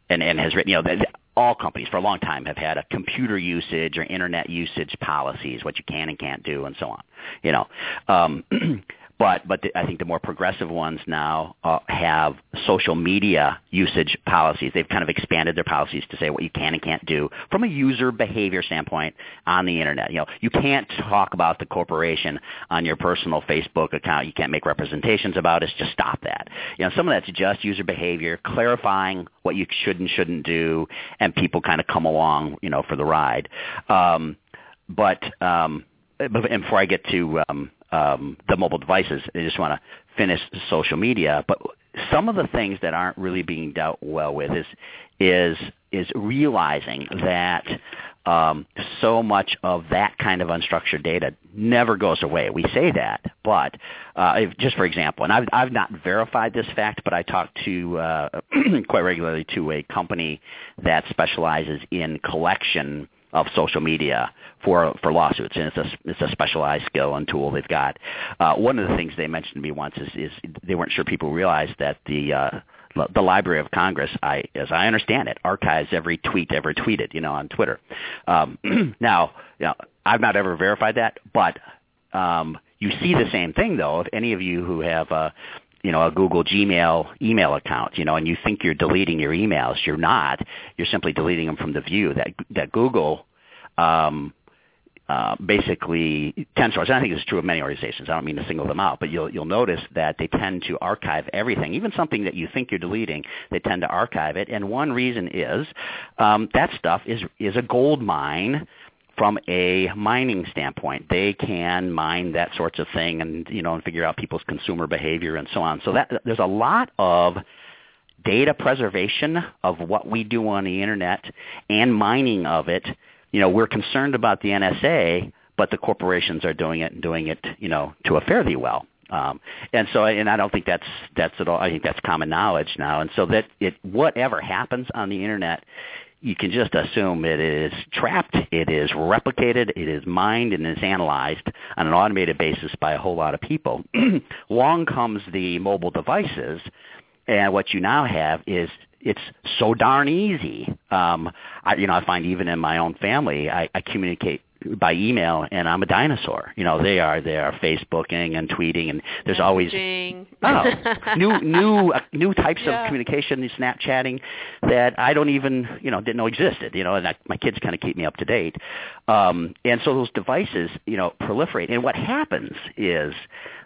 and and has written. You know, all companies for a long time have had a computer usage or internet usage policies, what you can and can't do, and so on. You know, um, But but the, I think the more progressive ones now uh, have social media usage policies. They've kind of expanded their policies to say what you can and can't do from a user behavior standpoint on the internet. You know, you can't talk about the corporation on your personal Facebook account. You can't make representations about it. Just stop that. You know, some of that's just user behavior, clarifying what you should and shouldn't do, and people kind of come along, you know, for the ride. Um, but um, and before I get to um, um, the mobile devices, They just want to finish social media. But some of the things that aren't really being dealt well with is is is realizing that um, so much of that kind of unstructured data never goes away. We say that, but uh, if, just for example, and I've, I've not verified this fact, but I talk to uh, quite regularly to a company that specializes in collection of social media for for lawsuits, and it's a it's a specialized skill and tool they've got. Uh, one of the things they mentioned to me once is, is they weren't sure people realized that the uh, the Library of Congress, I, as I understand it, archives every tweet ever tweeted, you know, on Twitter. Um, now, you know, I've not ever verified that, but um, you see the same thing though. If any of you who have a, you know, a Google Gmail email account, you know, and you think you're deleting your emails, you're not. You're simply deleting them from the view. That that Google um, uh, basically tend to, and I think it's true of many organizations. I don't mean to single them out, but you'll you'll notice that they tend to archive everything, even something that you think you're deleting. They tend to archive it, and one reason is um, that stuff is is a gold mine from a mining standpoint. They can mine that sorts of thing, and you know, and figure out people's consumer behavior and so on. So that there's a lot of data preservation of what we do on the internet and mining of it you know, we're concerned about the NSA, but the corporations are doing it and doing it, you know, to a fairly well. Um, and so, and I don't think that's that's at all. I think that's common knowledge now. And so that it whatever happens on the internet, you can just assume it is trapped, it is replicated, it is mined, and is analyzed on an automated basis by a whole lot of people. Along comes the mobile devices, and what you now have is it's so darn easy. Um, I, you know, I find even in my own family, I, I communicate by email, and I'm a dinosaur. You know, they are they are Facebooking and tweeting, and there's always oh, new new uh, new types yeah. of communication, Snapchatting that I don't even you know didn't know existed. You know, and I, my kids kind of keep me up to date. Um, and so those devices, you know, proliferate. And what happens is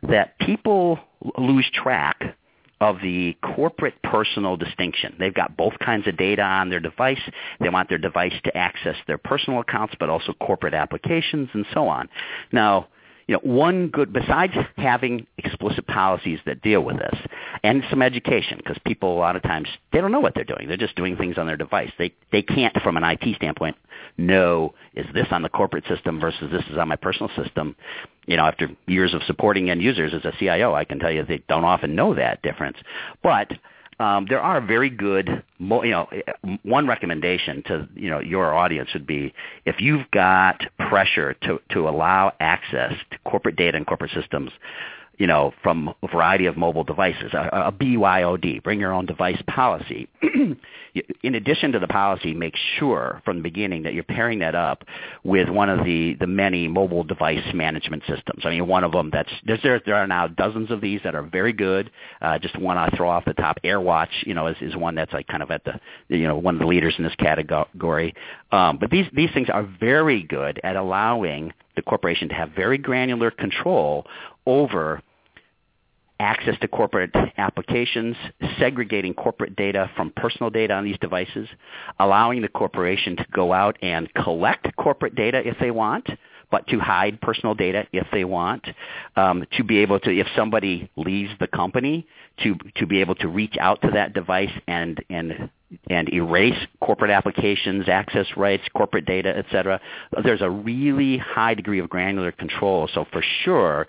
that people lose track of the corporate personal distinction. They've got both kinds of data on their device. They want their device to access their personal accounts, but also corporate applications and so on. Now, you know, one good, besides having explicit policies that deal with this, and some education, because people a lot of times, they don't know what they're doing. They're just doing things on their device. They, they can't, from an IT standpoint, know, is this on the corporate system versus this is on my personal system? You know, after years of supporting end users as a CIO, I can tell you they don't often know that difference. But um, there are very good, you know, one recommendation to you know your audience would be if you've got pressure to to allow access to corporate data and corporate systems you know, from a variety of mobile devices, a, a BYOD, bring your own device policy. In addition to the policy, make sure from the beginning that you're pairing that up with one of the, the many mobile device management systems. I mean, one of them that's, there, there are now dozens of these that are very good. Uh, just one I throw off the top, AirWatch, you know, is, is one that's like kind of at the, you know, one of the leaders in this category. Um, but these, these things are very good at allowing the corporation to have very granular control over access to corporate applications, segregating corporate data from personal data on these devices, allowing the corporation to go out and collect corporate data if they want, but to hide personal data if they want, um, to be able to, if somebody leaves the company, to to be able to reach out to that device and and and erase corporate applications, access rights, corporate data, et cetera. There's a really high degree of granular control. So for sure,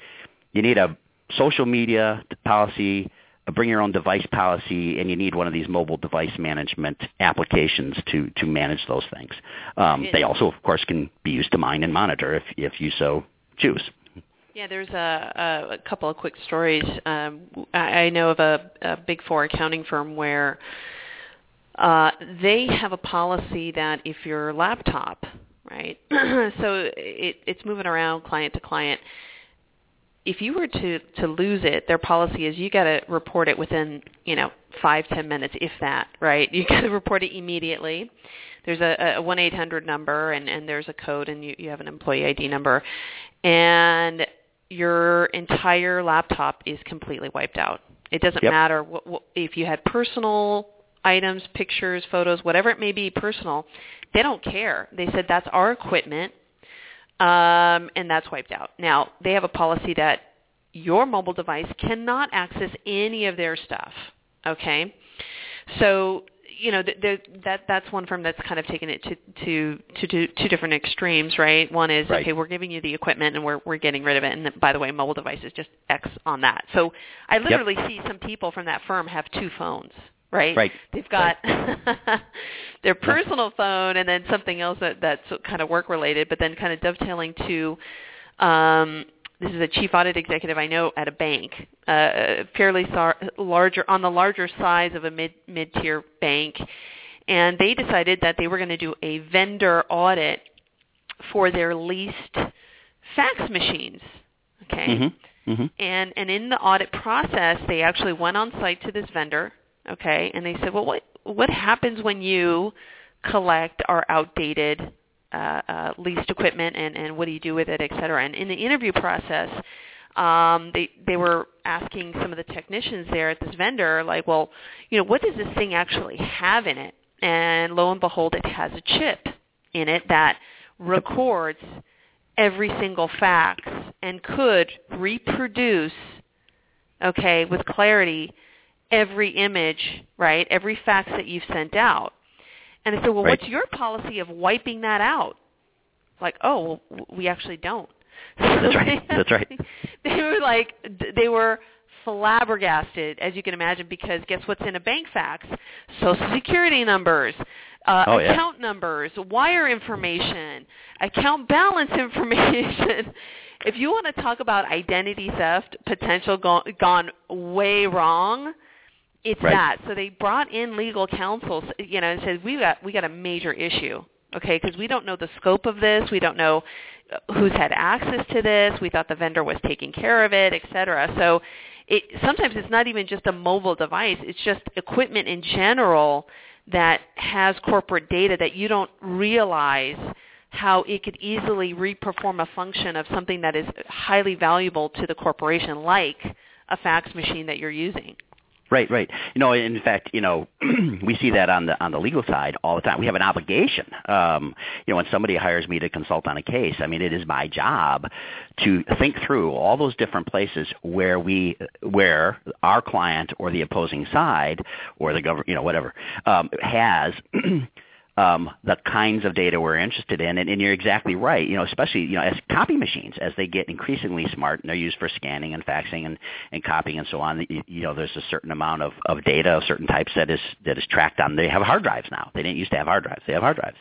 you need a social media policy, a bring your own device policy, and you need one of these mobile device management applications to, to manage those things. Um, they also, of course, can be used to mine and monitor if, if you so choose. Yeah, there's a, a, a couple of quick stories. Um, I, I know of a, a Big Four accounting firm where uh, they have a policy that if your laptop, right, so it, it's moving around client to client, if you were to to lose it, their policy is you got to report it within you know five ten minutes, if that. Right? You got to report it immediately. There's a one eight hundred number, and and there's a code, and you you have an employee ID number, and your entire laptop is completely wiped out. It doesn't yep. matter what, what, if you had personal items, pictures, photos, whatever it may be personal. They don't care. They said that's our equipment um, and that's wiped out. Now they have a policy that your mobile device cannot access any of their stuff. Okay, so you know, that that's one firm that's kind of taken it to to to two, two different extremes, right? One is right. okay, we're giving you the equipment and we're we're getting rid of it, and by the way, mobile device is just X on that. So I literally yep. see some people from that firm have two phones, right? Right. They've got right. their personal phone and then something else that that's kind of work related, but then kind of dovetailing to um, this is a chief audit executive I know at a bank, uh, fairly sar- larger on the larger size of a mid mid tier bank, and they decided that they were going to do a vendor audit for their leased fax machines. Okay. Mm-hmm. Mm-hmm. And and in the audit process, they actually went on site to this vendor. Okay, and they said, well, what what happens when you collect our outdated uh, uh, leased equipment and, and what do you do with it, et cetera. And in the interview process, um, they they were asking some of the technicians there at this vendor, like, well, you know, what does this thing actually have in it? And lo and behold, it has a chip in it that records every single fax and could reproduce, okay, with clarity, every image, right, every fax that you've sent out. And I said, well, right. what's your policy of wiping that out? Like, oh, well, we actually don't. That's right. That's right. They were like, they were flabbergasted, as you can imagine, because guess what's in a bank fax? Social security numbers, uh, oh, account yeah. numbers, wire information, account balance information. if you want to talk about identity theft potential go- gone way wrong, it's right. that. So they brought in legal counsel, you know, and said we got we got a major issue, okay? Because we don't know the scope of this, we don't know uh, who's had access to this. We thought the vendor was taking care of it, et cetera. So it sometimes it's not even just a mobile device; it's just equipment in general that has corporate data that you don't realize how it could easily reperform a function of something that is highly valuable to the corporation, like a fax machine that you're using. Right, right. You know, in fact, you know, we see that on the on the legal side all the time. We have an obligation. Um, you know, when somebody hires me to consult on a case, I mean, it is my job to think through all those different places where we where our client or the opposing side or the government, you know, whatever, um, has um, the kinds of data we're interested in. And, and you're exactly right. You know, especially you know as copy machines as they get increasingly smart and they're used for scanning and faxing and, and copying and so on. You, you know, there's a certain amount of, of data of certain types that is that is tracked on. They have hard drives now. They didn't used to have hard drives. They have hard drives.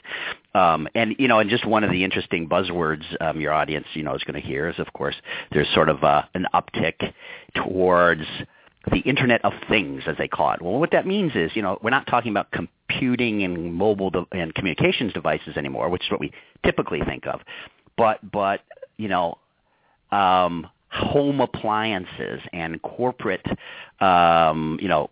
Um, and you know, and just one of the interesting buzzwords um, your audience you know is going to hear is, of course, there's sort of uh, an uptick towards the Internet of Things, as they call it. Well, what that means is, you know, we're not talking about computing and mobile de- and communications devices anymore, which is what we typically think of, but but you know, um, home appliances and corporate, um, you know,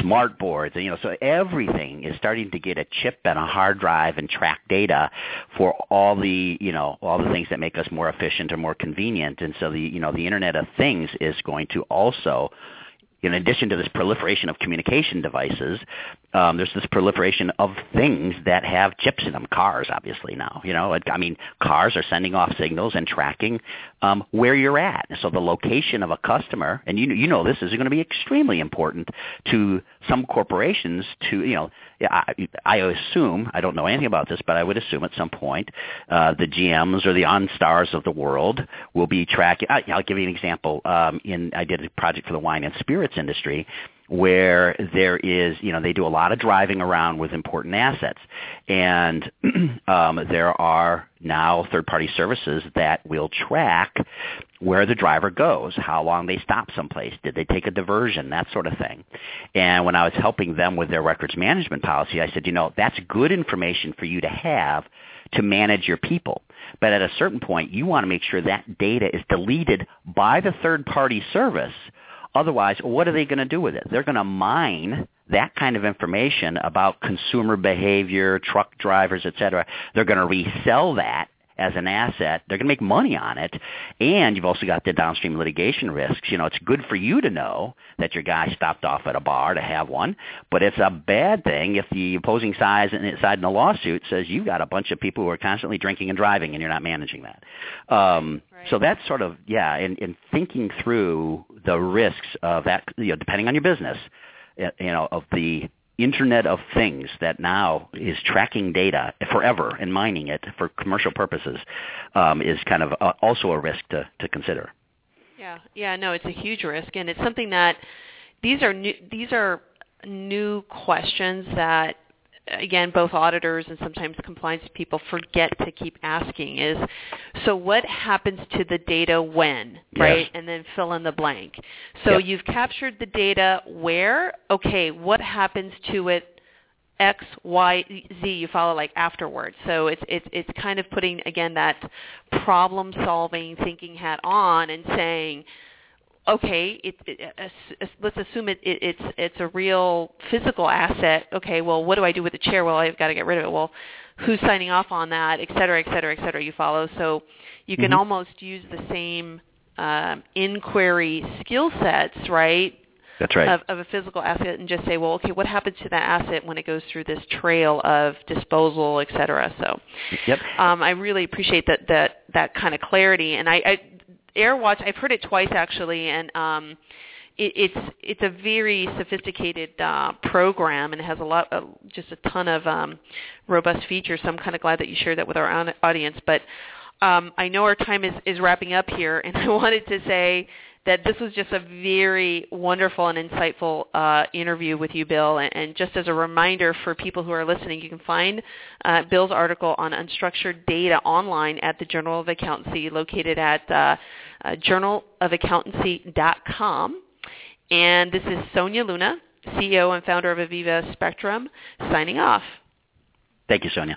smart boards, you know, so everything is starting to get a chip and a hard drive and track data for all the, you know, all the things that make us more efficient or more convenient, and so the, you know, the Internet of Things is going to also in addition to this proliferation of communication devices, um, there's this proliferation of things that have chips in them. Cars, obviously now. You know, I mean, cars are sending off signals and tracking um, where you're at. So the location of a customer, and you you know this is going to be extremely important to some corporations. To you know, I, I assume I don't know anything about this, but I would assume at some point uh, the GMs or the OnStars of the world will be tracking. I, I'll give you an example. Um, in I did a project for the wine and spirits industry where there is, you know, they do a lot of driving around with important assets. And um, there are now third-party services that will track where the driver goes, how long they stop someplace, did they take a diversion, that sort of thing. And when I was helping them with their records management policy, I said, you know, that's good information for you to have to manage your people. But at a certain point, you want to make sure that data is deleted by the third-party service – Otherwise, what are they going to do with it? They're going to mine that kind of information about consumer behavior, truck drivers, et cetera. They're going to resell that as an asset. They're going to make money on it, and you've also got the downstream litigation risks. You know, it's good for you to know that your guy stopped off at a bar to have one, but it's a bad thing if the opposing side side in a lawsuit says you've got a bunch of people who are constantly drinking and driving, and you're not managing that. Um, Right. So that's sort of yeah, in, in thinking through the risks of that, you know, depending on your business, you know, of the Internet of Things that now is tracking data forever and mining it for commercial purposes um, is kind of uh, also a risk to, to consider. Yeah, yeah, no, it's a huge risk, and it's something that these are new. These are new questions that, again, both auditors and sometimes compliance people forget to keep asking. Is so what happens to the data when, Yes. right? And then fill in the blank. So Yep. you've captured the data where? Okay, what happens to it? X, Y, Z. You follow like afterwards. So it's it's it's kind of putting again that problem solving thinking hat on and saying, okay, it, it, as- as- let's assume it, it, it's it's a real physical asset. Okay, well, what do I do with the chair? Well, I've got to get rid of it. Well, who's signing off on that, et cetera, et cetera, et cetera. You follow. So you can Mhm. almost use the same um, inquiry skill sets, right? That's right. of, of a physical asset and just say, well, okay, what happens to that asset when it goes through this trail of disposal, et cetera? So yep. um, I really appreciate that that that kind of clarity. And I, I AirWatch, I've heard it twice actually, and um, it, it's it's a very sophisticated uh, program and it has a lot, uh, just a ton of um, robust features. So I'm kind of glad that you shared that with our au- audience. But um, I know our time is, is wrapping up here, and I wanted to say that this was just a very wonderful and insightful uh, interview with you, Bill. And, and just as a reminder for people who are listening, you can find uh, Bill's article on unstructured data online at the Journal of Accountancy, located at uh, uh, journalofaccountancy.com. And this is Sonia Luna, CEO and founder of Aviva Spectrum, signing off. Thank you, Sonia.